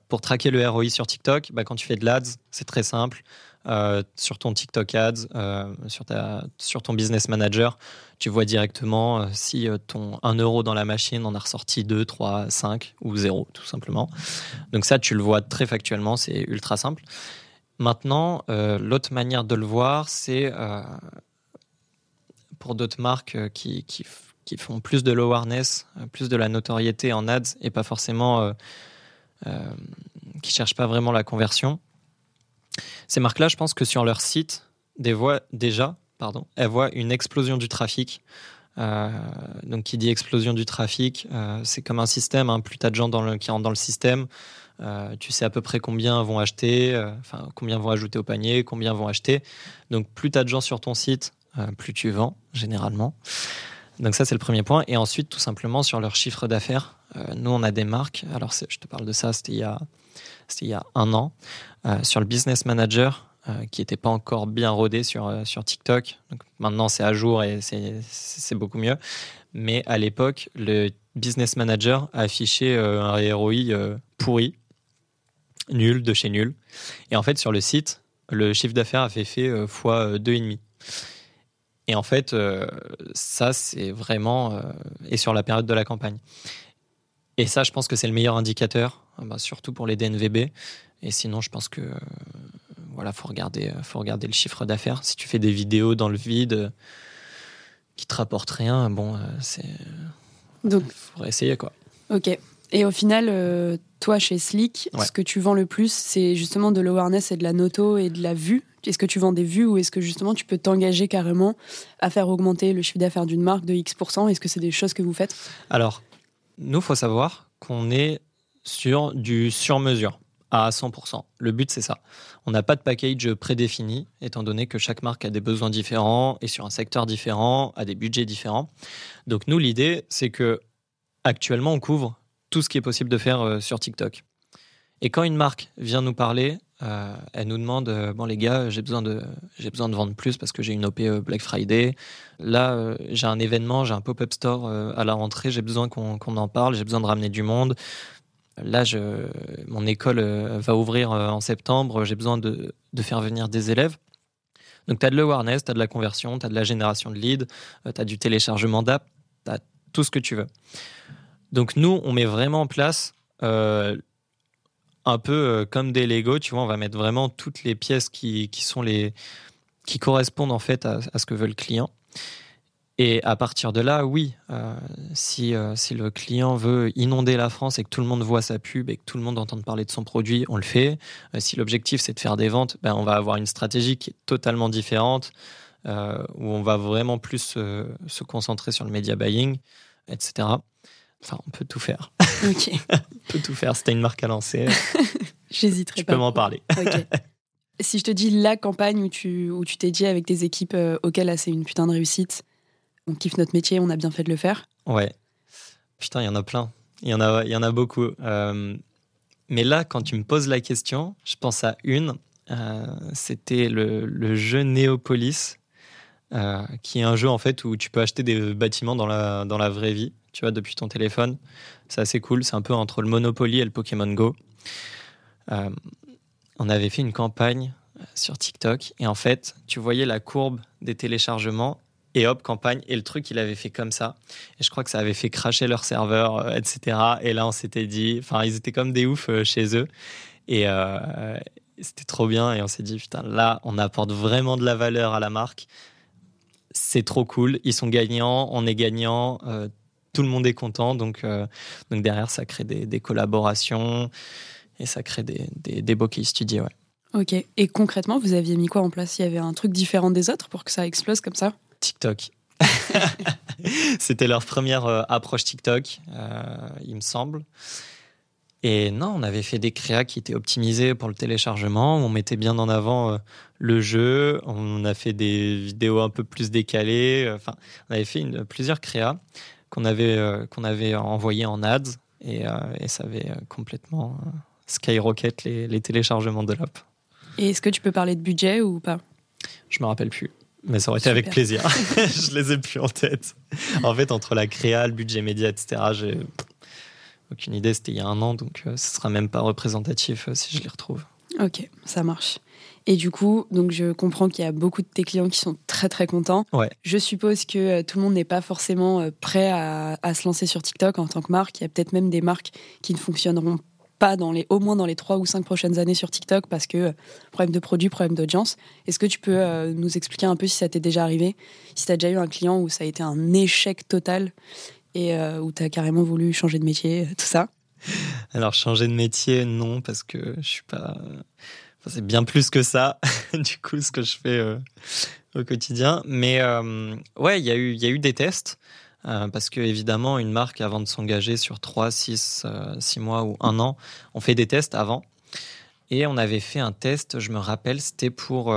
pour traquer le ROI sur TikTok, bah, quand tu fais de l'ADS, c'est très simple. Euh, sur ton TikTok Ads, euh, sur, ta, sur ton Business Manager, tu vois directement euh, si ton 1 euro dans la machine en a ressorti 2, 3, 5 ou 0, tout simplement. Donc ça, tu le vois très factuellement, c'est ultra simple. Maintenant, l'autre manière de le voir, c'est pour d'autres marques qui, qui, qui, font plus de l'awareness, plus de la notoriété en ads et pas forcément qui cherchent pas vraiment la conversion. Ces marques-là, je pense que sur leur site, des voix, déjà, pardon, elles voient une explosion du trafic. Euh, donc, qui dit explosion du trafic, euh, c'est comme un système. Hein. plus tu as de gens dans le, qui rentrent dans le système, euh, tu sais à peu près combien vont acheter, combien vont ajouter au panier, combien vont acheter. Donc, plus tu as de gens sur ton site, plus tu vends, généralement. Donc, ça, c'est le premier point. Et ensuite, tout simplement, sur leur chiffre d'affaires, nous, on a des marques. Alors, je te parle de ça, c'était il il y a un an. Euh, sur le Business Manager, qui n'était pas encore bien rodé sur, sur TikTok. Donc maintenant, c'est à jour et c'est beaucoup mieux. Mais à l'époque, le business manager a affiché un ROI pourri, nul, de chez nul. Et en fait, sur le site, le chiffre d'affaires avait fait fois 2,5. Et en fait, ça, c'est vraiment. et sur la période de la campagne. Et ça, je pense que c'est le meilleur indicateur, bah, surtout pour les DNVB. Et sinon, je pense que voilà, faut regarder, faut regarder le chiffre d'affaires. Si tu fais des vidéos dans le vide qui te rapportent rien, bon, c'est. Donc, faudrait essayer quoi. Ok. Et au final, toi, chez Slick, ce que tu vends le plus, c'est justement de l'awareness et de la noto et de la vue. Est-ce que tu vends des vues ou est-ce que justement tu peux t'engager carrément à faire augmenter le chiffre d'affaires d'une marque de X% Est-ce que c'est des choses que vous faites? Alors, nous, il faut savoir qu'on est sur du sur-mesure à 100%. Le but, c'est ça. On n'a pas de package prédéfini, étant donné que chaque marque a des besoins différents et sur un secteur différent, a des budgets différents. Donc nous, l'idée, c'est que actuellement, on couvre tout ce qui est possible de faire euh, sur TikTok. Et quand une marque vient nous parler, euh, elle nous demande euh, bon les gars, j'ai besoin de besoin de vendre plus parce que j'ai une OP Black Friday. Là, j'ai un événement, j'ai un pop-up store à la rentrée, j'ai besoin qu'on en parle, j'ai besoin de ramener du monde. Là, mon école va ouvrir en septembre, j'ai besoin de, faire venir des élèves. Donc, tu as de l'awareness, tu as de la conversion, tu as de la génération de leads, tu as du téléchargement d'app, tu as tout ce que tu veux. Donc nous, on met vraiment en place euh, un peu euh, comme des Lego, tu vois, on va mettre vraiment toutes les pièces qui, sont les qui correspondent en fait à, ce que veut le client. Et à partir de là, oui, euh, si, si le client veut inonder la France et que tout le monde voit sa pub et que tout le monde entend parler de son produit, on le fait. si l'objectif c'est de faire des ventes, ben, on va avoir une stratégie qui est totalement différente, où on va vraiment plus se concentrer sur le media buying, etc. Enfin, on peut tout faire. Ok. on peut tout faire. C'était une marque à lancer. J'hésiterai pas. Tu peux m'en parler. Si je te dis la campagne où tu où tu t'es dit avec tes équipes, euh, auxquelles c'est une putain de réussite, on kiffe notre métier, on a bien fait de le faire. Ouais. Putain, il y en a plein. Il y en a, y en a beaucoup. Euh, mais là, quand tu me poses la question, je pense à une. Euh, c'était le, jeu Néopolis, qui est un jeu en fait où tu peux acheter des bâtiments dans la, dans la vraie vie tu vois, depuis ton téléphone. C'est assez cool. C'est un peu entre le Monopoly et le Pokémon Go. Euh, on avait fait une campagne euh, sur TikTok et en fait, tu voyais la courbe des téléchargements et hop, campagne. Et le truc, il avait fait comme ça. Et je crois que ça avait fait cracher leur serveur, euh, etc. Et là, on s'était dit, enfin, ils étaient comme des oufs chez eux. Et c'était trop bien. Et on s'est dit, putain, là, on apporte vraiment de la valeur à la marque. C'est trop cool. Ils sont gagnants, on est gagnant tout le monde est content. Donc, euh, donc derrière, ça crée des, collaborations et ça crée des, des, beaux case studios. Ouais. Ok. Et concrètement, vous aviez mis quoi en place? Il y avait un truc différent des autres pour que ça explose comme ça? TikTok. C'était leur première euh, approche TikTok, euh, il me semble. Et non, on avait fait des créas qui étaient optimisés pour le téléchargement. On mettait bien en avant le jeu. On a fait des vidéos un peu plus décalées. Enfin, on avait fait une, plusieurs créas qu'on avait, euh, qu'on avait envoyé en ads et, euh, et ça avait euh, complètement skyrocket les, les téléchargements de l'app. Et est-ce que tu peux parler de budget ou pas? Je me rappelle plus. Mais ça aurait été avec plaisir. je les ai plus en tête. En fait, entre la créa, le budget média, etc., j'ai aucune idée. C'était il y a un an, donc ce sera même pas représentatif si je les retrouve. Ok, ça marche. Et du coup, donc je comprends qu'il y a beaucoup de tes clients qui sont très très contents. Ouais. Je suppose que euh, tout le monde n'est pas forcément euh, prêt à, se lancer sur TikTok en tant que marque. Il y a peut-être même des marques qui ne fonctionneront pas dans les, au moins dans les trois ou cinq prochaines années sur TikTok parce que euh, problème de produit, problème d'audience. Est-ce que tu peux nous expliquer un peu si ça t'est déjà arrivé, si tu as déjà eu un client où ça a été un échec total et où tu as carrément voulu changer de métier, tout ça? Alors changer de métier, non, parce que je suis pas c'est bien plus que ça, du coup, ce que je fais euh, au quotidien. Mais euh, ouais, il y, y a eu des tests. Euh, parce que évidemment, une marque, avant de s'engager sur 3, 6, 6 mois ou un an, on fait des tests avant. Et on avait fait un test, je me rappelle, c'était pour,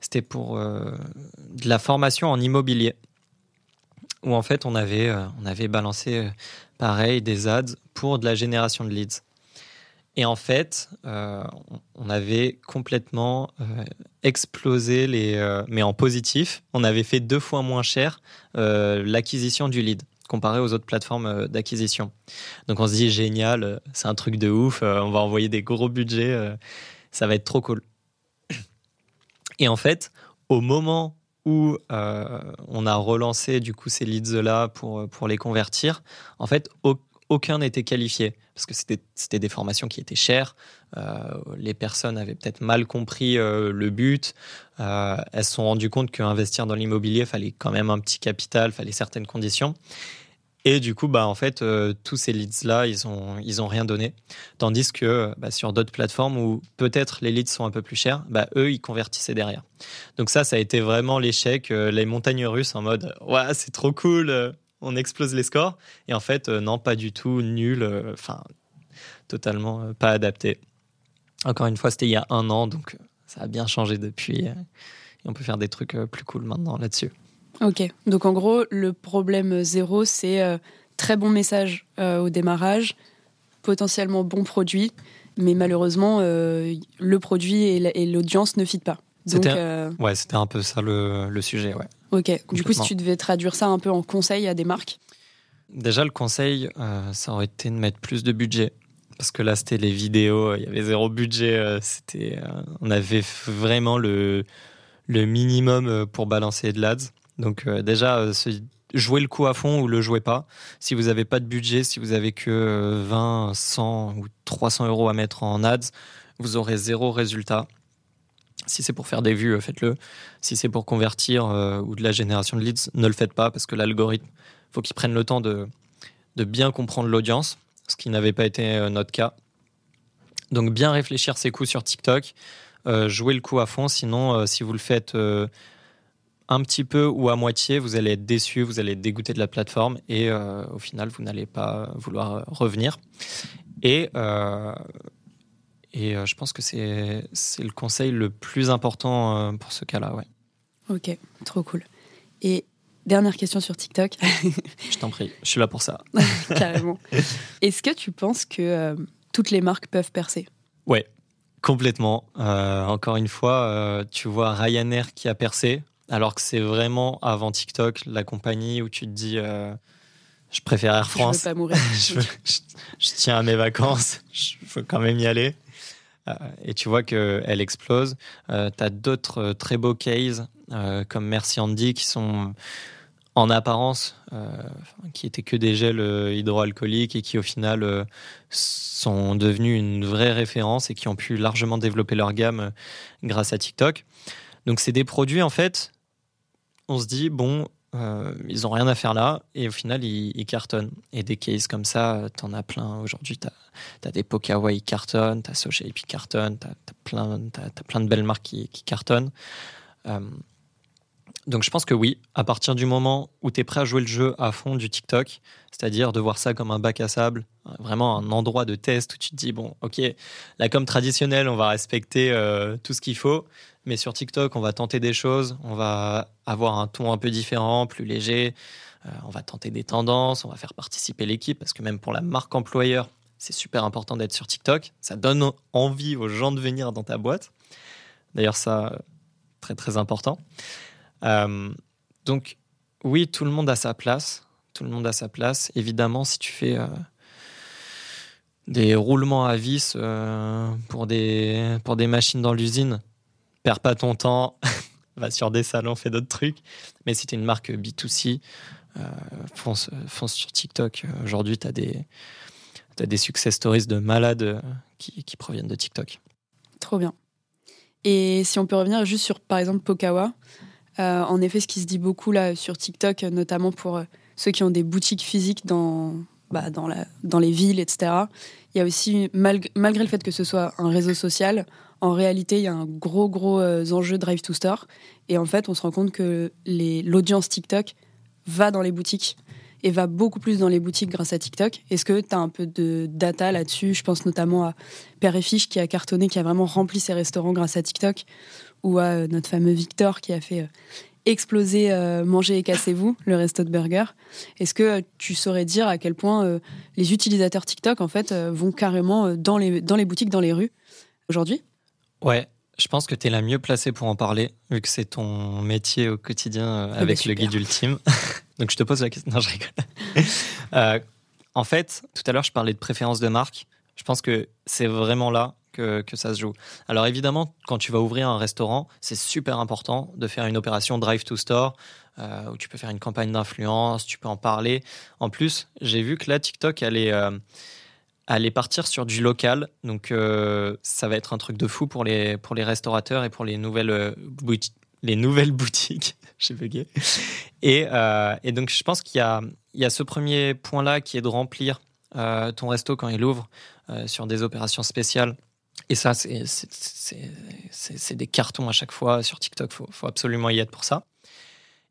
c'était pour de la formation en immobilier. Où en fait, on avait, on avait balancé pareil des ads pour de la génération de leads. Et en fait, euh, on avait complètement euh, explosé les, euh, mais en positif, on avait fait deux fois moins cher l'acquisition du lead comparé aux autres plateformes d'acquisition. Donc on se dit génial, c'est un truc de ouf, on va envoyer des gros budgets, ça va être trop cool. Et en fait, au moment où on a relancé du coup ces leads là pour pour les convertir, en fait, aucun n'était qualifié parce que c'était des formations qui étaient chères. Euh, les personnes avaient peut-être mal compris euh, le but. Euh, elles se sont rendues compte qu'investir dans l'immobilier, fallait quand même un petit capital, fallait certaines conditions. Et du coup, bah, en fait, tous ces leads-là, ils ont, ils ont rien donné. Tandis que bah, sur d'autres plateformes où peut-être les leads sont un peu plus chers, bah, eux, ils convertissaient derrière. Donc ça, ça a été vraiment l'échec, les montagnes russes en mode, ouais, c'est trop cool, on explose les scores. Et en fait, euh, non, pas du tout, nul, euh, enfin, totalement euh, pas adapté. Encore une fois, c'était il y a un an, donc ça a bien changé depuis. et on peut faire des trucs plus cool maintenant là-dessus. Ok, donc en gros, le problème zéro, c'est très bon message au démarrage, potentiellement bon produit, mais malheureusement, le produit et l'audience ne fit pas. C'était ouais, c'était un peu ça le, le sujet, ouais. Ok. Du coup, si tu devais traduire ça un peu en conseil à des marques Déjà, le conseil, euh, ça aurait été de mettre plus de budget. Parce que là, c'était les vidéos, il y avait zéro budget. Euh, c'était, euh, on avait vraiment le, le minimum pour balancer de l'ads. Donc, déjà, jouer le coup à fond ou le jouez pas. Si vous n'avez pas de budget, si vous avez que 20, 100 ou 300 euros à mettre en ads, vous aurez zéro résultat. Si c'est pour faire des vues, euh, faites-le. Si c'est pour convertir euh, ou de la génération de leads, ne le faites pas parce que l'algorithme, faut qu'il prenne le temps de, bien comprendre l'audience, ce qui n'avait pas été euh, notre cas. Donc bien réfléchir ses coups sur TikTok, jouer le coup à fond, sinon si vous le faites un petit peu ou à moitié, vous allez être déçu, vous allez être dégoûté de la plateforme et au final, vous n'allez pas vouloir revenir. Et euh, je pense que c'est le conseil le plus important euh, pour ce cas-là. Ouais. Ok, trop cool. Et dernière question sur TikTok. je t'en prie, je suis là pour ça. Carrément. Est-ce que tu penses que euh, toutes les marques peuvent percer? Ouais, complètement. encore une fois, tu vois Ryanair qui a percé, alors que c'est vraiment avant TikTok la compagnie où tu te dis je préfère Air France. Je veux pas mourir. je, tiens à mes vacances. Je veux quand même y aller. Euh, et tu vois qu'elle explose. Euh, tu as d'autres euh, très beaux cases comme Merci Andy qui sont en apparence, qui étaient que des gels hydroalcooliques et qui au final sont devenus une vraie référence et qui ont pu largement développer leur gamme grâce à TikTok. Donc c'est des produits en fait, on se dit bon, euh, ils ont rien à faire là et au final ils, cartonnent. Et des cases comme ça, t'en as plein. Aujourd'hui, t'as as des Pokawa qui cartonnent, t'as qui cartonne, t'as as plein, as, plein de belles marques qui, cartonnent. Euh, donc je pense que oui, à partir du moment où tu es prêt à jouer le jeu à fond du TikTok, c'est-à-dire de voir ça comme un bac à sable, vraiment un endroit de test où tu te dis, bon, ok, la com traditionnelle, on va respecter euh, tout ce qu'il faut, mais sur TikTok, on va tenter des choses, on va avoir un ton un peu différent, plus léger, euh, on va tenter des tendances, on va faire participer l'équipe, parce que même pour la marque employeur, c'est super important d'être sur TikTok. Ça donne envie aux gens de venir dans ta boîte. D'ailleurs, ça, très très important. Euh, donc, oui, tout le monde a sa place. Tout le monde a sa place. Évidemment, si tu fais euh, des roulements à vis pour, des, pour des machines dans l'usine, perds pas ton temps, va sur des salons, fais d'autres trucs. Mais si tu es une marque B2C, euh, fonce, fonce, sur TikTok. Aujourd'hui, tu as des, as des success stories de malades euh, qui, qui, proviennent de TikTok. Trop bien. Et si on peut revenir juste sur, par exemple, Pokawa, euh, en effet, ce qui se dit beaucoup là sur TikTok, notamment pour ceux qui ont des boutiques physiques dans, bah, dans, la, dans les villes, etc., il y a aussi, malgré le fait que ce soit un réseau social, en réalité, il y a un gros, gros euh, enjeu Drive to Store. Et en fait, on se rend compte que l'audience TikTok va dans les boutiques et va beaucoup plus dans les boutiques grâce à TikTok. Est-ce que tu as un peu de data là-dessus? Je pense notamment à Père et Fiche qui a cartonné, qui a vraiment rempli ses restaurants grâce à TikTok, ou à euh, notre fameux Victor qui a fait euh, explosé Manger et cassez-vous, le resto de burger. Est-ce que tu saurais dire à quel point les utilisateurs TikTok en fait vont carrément dans les, dans les boutiques, dans les rues aujourd'hui? Ouais, je pense que tu es la mieux placée pour en parler, vu que c'est ton métier au quotidien ah bah avec le guide ultime. Donc je te pose la question. Non, je rigole. en fait, tout à l'heure, je parlais de préférence de marque. Je pense que c'est vraiment là que, que, ça se joue. Alors évidemment, quand tu vas ouvrir un restaurant, c'est super important de faire une opération drive to store euh, où tu peux faire une campagne d'influence, tu peux en parler. En plus, j'ai vu que là, TikTok allait, euh, allait partir sur du local. Donc euh, ça va être un truc de fou pour les, pour les restaurateurs et pour les nouvelles, les nouvelles boutiques. j'ai bugué. Et, et, donc je pense qu'il y a, y a ce premier point-là qui est de remplir ton resto quand il ouvre sur des opérations spéciales et ça, c'est des cartons à chaque fois sur TikTok. Il faut, absolument y être pour ça.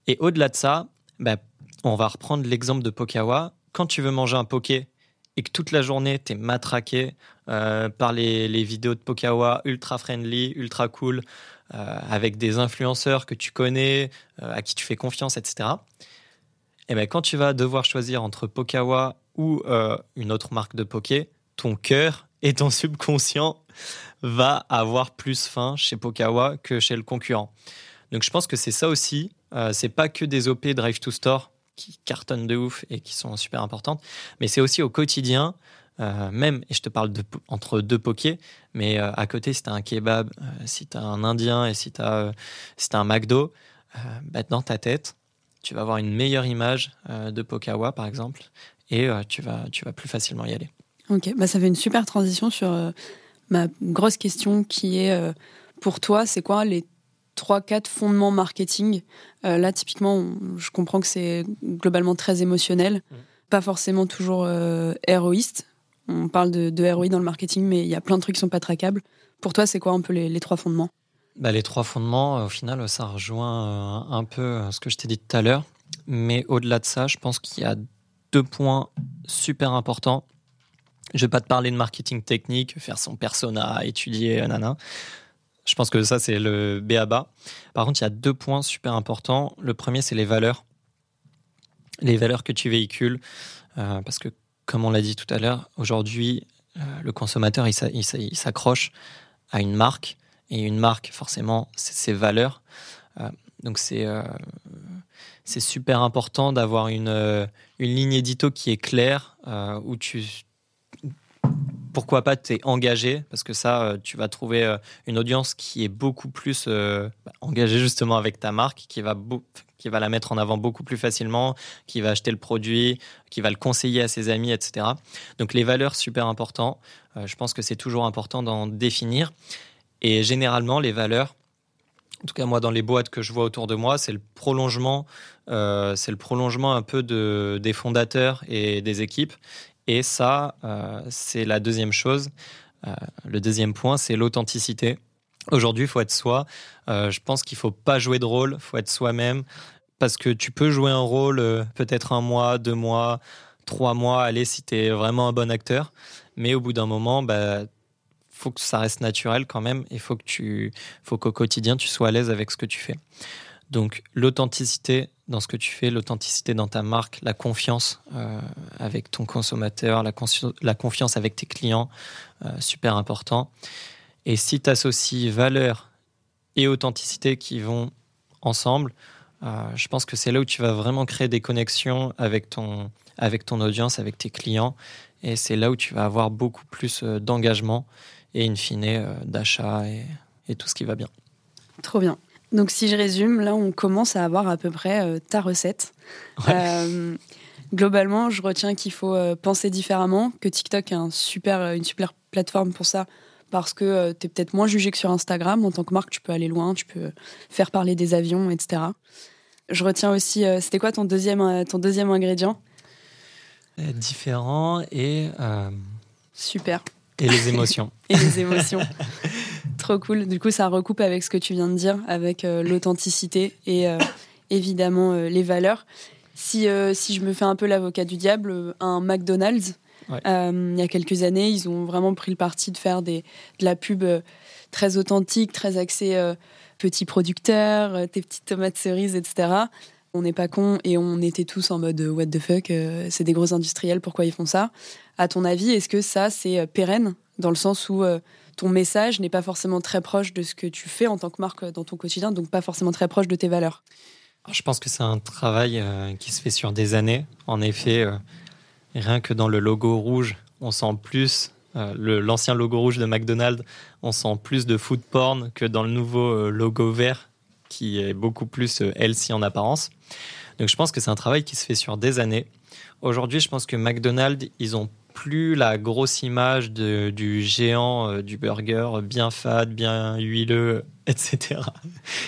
Et au-delà de ça, bah, on va reprendre l'exemple de Pokawa. Quand tu veux manger un poké et que toute la journée, tu es matraqué euh, par les, vidéos de Pokawa ultra friendly, ultra cool, euh, avec des influenceurs que tu connais, euh, à qui tu fais confiance, etc. Et ben, quand tu vas devoir choisir entre Pokawa ou une autre marque de poké, ton cœur et ton subconscient va avoir plus faim chez Pokawa que chez le concurrent. Donc je pense que c'est ça aussi. C'est pas que des OP Drive to Store qui cartonnent de ouf et qui sont super importantes, mais c'est aussi au quotidien. Euh, même, et je te parle de, entre deux pokés, mais euh, à côté, si tu as un kebab, si tu as un indien et si tu as, si un McDo, bah, dans ta tête, tu vas avoir une meilleure image de Pokawa, par exemple, et tu, vas, tu vas plus facilement y aller. Ok, bah ça fait une super transition sur euh, ma grosse question qui est euh, pour toi, c'est quoi les 3-4 fondements marketing euh, Là, typiquement, je comprends que c'est globalement très émotionnel, mmh. pas forcément toujours héroïste. On parle de, de ROI dans le marketing, mais il y a plein de trucs qui sont pas traquables. Pour toi, c'est quoi un peu les, les trois fondements? Bah, Les trois fondements, au final, ça rejoint un peu ce que je t'ai dit tout à l'heure. Mais au-delà de ça, je pense qu'il y a deux points super importants je vais pas te parler de marketing technique, faire son persona, étudier, nana. Je pense que ça, c'est le B à bas. Par contre, il y a deux points super importants. Le premier, c'est les valeurs. Les valeurs que tu véhicules. Euh, parce que, comme on l'a dit tout à l'heure, aujourd'hui, euh, le consommateur, il s'accroche à une marque. Et une marque, forcément, c'est ses valeurs. Euh, donc, c'est c'est super important d'avoir une, une ligne édito qui est claire, où tu pourquoi pas t'es engagé? Parce que ça euh, tu vas trouver euh, une audience qui est beaucoup plus euh, bah, engagée justement avec ta marque qui va qui va la mettre en avant beaucoup plus facilement qui va acheter le produit qui va le conseiller à ses amis etc donc les valeurs super important. Je pense que c'est toujours important d'en définir. Et généralement les valeurs en tout cas moi dans les boîtes que je vois autour de moi c'est le prolongement c'est le prolongement un peu de, des fondateurs et des équipes et ça, euh, c'est la deuxième chose. Euh, le deuxième point, c'est l'authenticité. Aujourd'hui, il faut être soi. Euh, je pense qu'il ne faut pas jouer de rôle, il faut être soi-même. Parce que tu peux jouer un rôle peut-être un mois, deux mois, trois mois, allez, si tu es vraiment un bon acteur. Mais au bout d'un moment, bah, faut que ça reste naturel quand même. Il faut que tu, faut qu'au quotidien, tu sois à l'aise avec ce que tu fais. Donc l'authenticité dans ce que tu fais, l'authenticité dans ta marque, la confiance euh, avec ton consommateur, la, confiance avec tes clients, euh, super important. Et si tu associes valeur et authenticité qui vont ensemble, euh, je pense que c'est là où tu vas vraiment créer des connexions avec ton, avec ton audience, avec tes clients. Et c'est là où tu vas avoir beaucoup plus d'engagement et in fine d'achat et tout ce qui va bien. Trop bien. Donc si je résume, là on commence à avoir à peu près euh, ta recette. Euh, globalement, je retiens qu'il faut euh, penser différemment, que TikTok est un super, une super plateforme pour ça, parce que tu es peut-être moins jugé que sur Instagram. En tant que marque, tu peux aller loin, tu peux faire parler des avions, etc. Je retiens aussi, c'était quoi ton deuxième, ton deuxième ingrédient? Différent et... Super. Et les émotions. et les émotions. Trop cool. Du coup, ça recoupe avec ce que tu viens de dire, avec euh, l'authenticité et euh, évidemment euh, les valeurs. Si, si je me fais un peu l'avocat du diable, un McDonald's, il y a quelques années, ils ont vraiment pris le parti de faire des, de la pub très authentique, très axée petits producteurs, tes petites tomates cerises, etc. On n'est pas con et on était tous en mode what the fuck, c'est des gros industriels, pourquoi ils font ça? À ton avis, est-ce que ça, c'est pérenne? Dans le sens où ton message n'est pas forcément très proche de ce que tu fais en tant que marque dans ton quotidien, donc pas forcément très proche de tes valeurs Je pense que c'est un travail qui se fait sur des années. En effet, rien que dans le logo rouge, on sent plus euh, l'ancien logo rouge de McDonald's, on sent plus de food porn que dans le nouveau euh, logo vert qui est beaucoup plus euh, healthy en apparence. Donc je pense que c'est un travail qui se fait sur des années. Aujourd'hui, je pense que McDonald's, ils ont plus la grosse image du géant du burger bien fade, bien huileux, etc.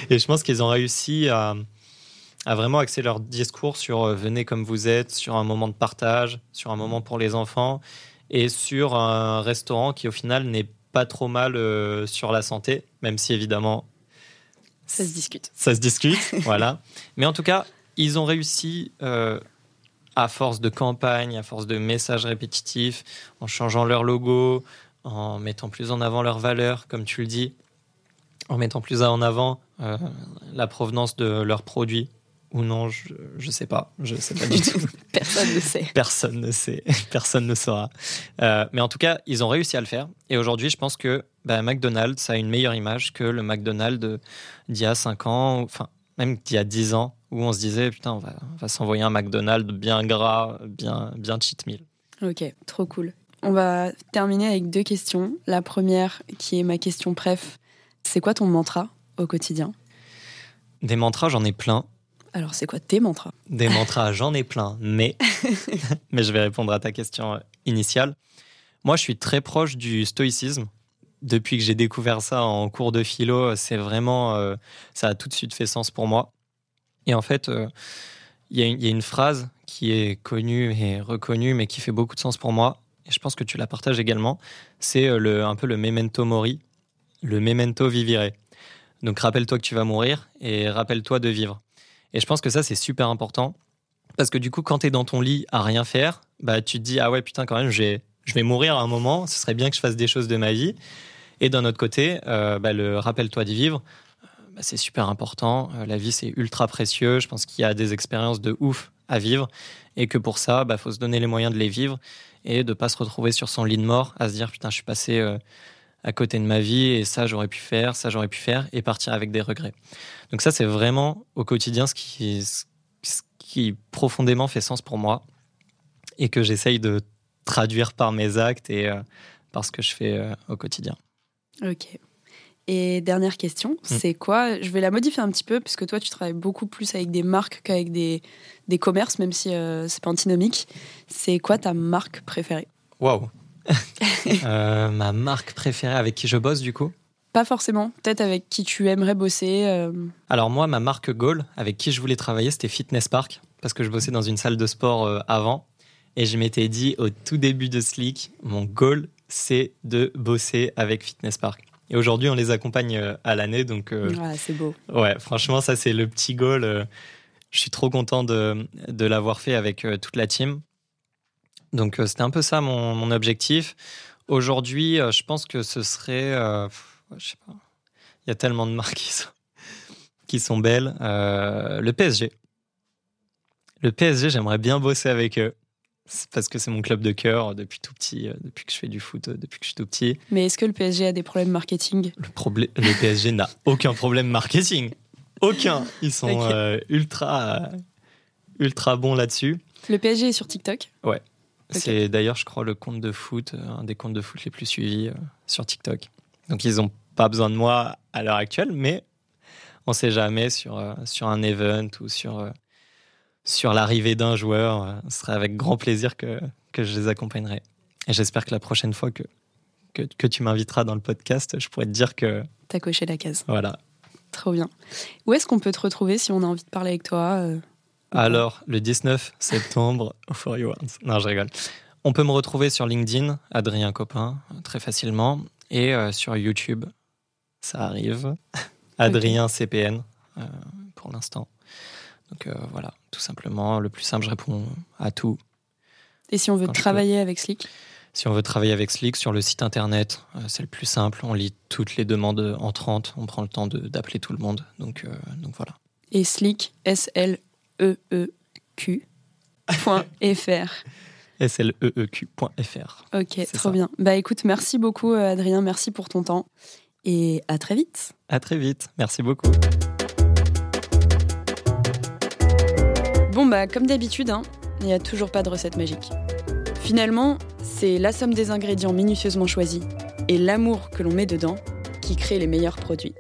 Et je pense qu'ils ont réussi à, à, vraiment axer leur discours sur venez comme vous êtes, sur un moment de partage, sur un moment pour les enfants et sur un restaurant qui au final n'est pas trop mal euh, sur la santé, même si évidemment ça se discute. Ça se discute, voilà. Mais en tout cas, ils ont réussi euh, à force de campagne, à force de messages répétitifs, en changeant leur logo, en mettant plus en avant leurs valeurs, comme tu le dis, en mettant plus en avant euh, la provenance de leurs produits, ou non, je ne sais pas. Je sais pas du tout. Personne ne sait. Personne ne sait. Personne ne saura. Euh, mais en tout cas, ils ont réussi à le faire. Et aujourd'hui, je pense que bah, McDonald's a une meilleure image que le McDonald's d'il y a 5 ans, enfin, même d'il y a 10 ans, où on se disait, putain, on va, va s'envoyer un McDonald's bien gras, bien, bien cheat meal. Ok, trop cool. On va terminer avec deux questions. La première, qui est ma question préf, c'est quoi ton mantra au quotidien? Des mantras, j'en ai plein. Alors, c'est quoi tes mantras? Des mantras, j'en ai plein, mais... mais je vais répondre à ta question initiale. Moi, je suis très proche du stoïcisme. Depuis que j'ai découvert ça en cours de philo, c'est vraiment... Euh, ça a tout de suite fait sens pour moi. Et en fait, euh, il y, a une phrase qui est connue et reconnue, mais qui fait beaucoup de sens pour moi. Et je pense que tu la partages également. C'est euh, un peu le memento mori, le memento vivire. Donc rappelle-toi que tu vas mourir et rappelle-toi de vivre. Et je pense que ça, c'est super important. Parce que du coup, quand tu es dans ton lit à rien faire, bah, tu te dis, ah ouais, putain, quand même, je vais mourir à un moment, ce serait bien que je fasse des choses de ma vie. Et d'un autre côté, euh, bah, le rappelle-toi d'y vivre, bah, c'est super important. Euh, la vie, c'est ultra précieux. Je pense qu'il y a des expériences de ouf à vivre. Et que pour ça, il bah, faut se donner les moyens de les vivre et de pas se retrouver sur son lit de mort à se dire, putain, je suis passé à côté de ma vie et ça j'aurais pu faire, ça j'aurais pu faire et partir avec des regrets. Donc ça c'est vraiment au quotidien ce qui, profondément fait sens pour moi et que j'essaye de traduire par mes actes et euh, par ce que je fais euh, au quotidien. Ok. Et dernière question, mm. c'est quoi Je vais la modifier un petit peu, puisque toi, tu travailles beaucoup plus avec des marques qu'avec des, des commerces, même si euh, c'est pas antinomique. C'est quoi ta marque préférée? Waouh euh, ma marque préférée avec qui je bosse du coup? Pas forcément. Peut-être avec qui tu aimerais bosser. Euh. Alors moi, ma marque goal avec qui je voulais travailler, c'était Fitness Park parce que je bossais dans une salle de sport euh, avant et je m'étais dit au tout début de Slick, mon goal c'est de bosser avec Fitness Park. Et aujourd'hui, on les accompagne à l'année, donc. c'est beau. Ouais, franchement, ça c'est le petit goal. je suis trop content de, de l'avoir fait avec toute la team. Donc euh, c'était un peu ça mon, objectif. Aujourd'hui, euh, je pense que ce serait, euh, je sais pas, il y a tellement de marques qui sont, qui sont belles. le PSG. Le PSG, j'aimerais bien bosser avec eux. Parce que c'est mon club de cœur depuis tout petit, depuis que je fais du foot, depuis que je suis tout petit. Mais est-ce que le PSG a des problèmes marketing? Le, le PSG n'a aucun problème marketing. Aucun. Ils sont ultra, ultra bons là-dessus. Le PSG est sur TikTok? Ouais. C'est d'ailleurs, je crois, le compte de foot, euh, un des comptes de foot les plus suivis euh, sur TikTok. Donc, ils n'ont pas besoin de moi à l'heure actuelle, mais on ne sait jamais sur, euh, sur un event ou sur, sur l'arrivée d'un joueur. ce serait avec grand plaisir que, que je les accompagnerai. Et j'espère que la prochaine fois que, que, que tu m'inviteras dans le podcast, je pourrais te dire que. T'as coché la case. Voilà. Trop bien. Où est-ce qu'on peut te retrouver si on a envie de parler avec toi alors, le 19 septembre, For You Once. Non, je rigole. On peut me retrouver sur LinkedIn, Adrien Copin, très facilement, et euh, sur YouTube, ça arrive, Adrien CPN, euh, pour l'instant. Donc euh, voilà, tout simplement, le plus simple, je réponds à tout. Et si on veut travailler avec Slick Si on veut travailler avec Slick sur le site internet, euh, c'est le plus simple. On lit toutes les demandes entrantes. On prend le temps d'appeler tout le monde. Donc, euh, donc voilà. Et Slick, S-L-E-E-Q. .fr. S-L-E-E-Q.fr. Ok, trop bien. Bah écoute, merci beaucoup Adrien, merci pour ton temps. Et à très vite. À très vite. Merci beaucoup. Bah comme d'habitude, hein, il n'y a toujours pas de recette magique. Finalement, c'est la somme des ingrédients minutieusement choisis et l'amour que l'on met dedans qui crée les meilleurs produits.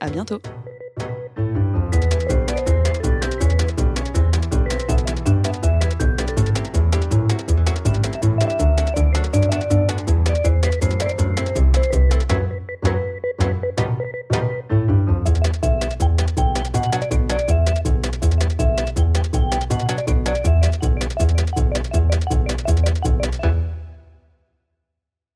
À bientôt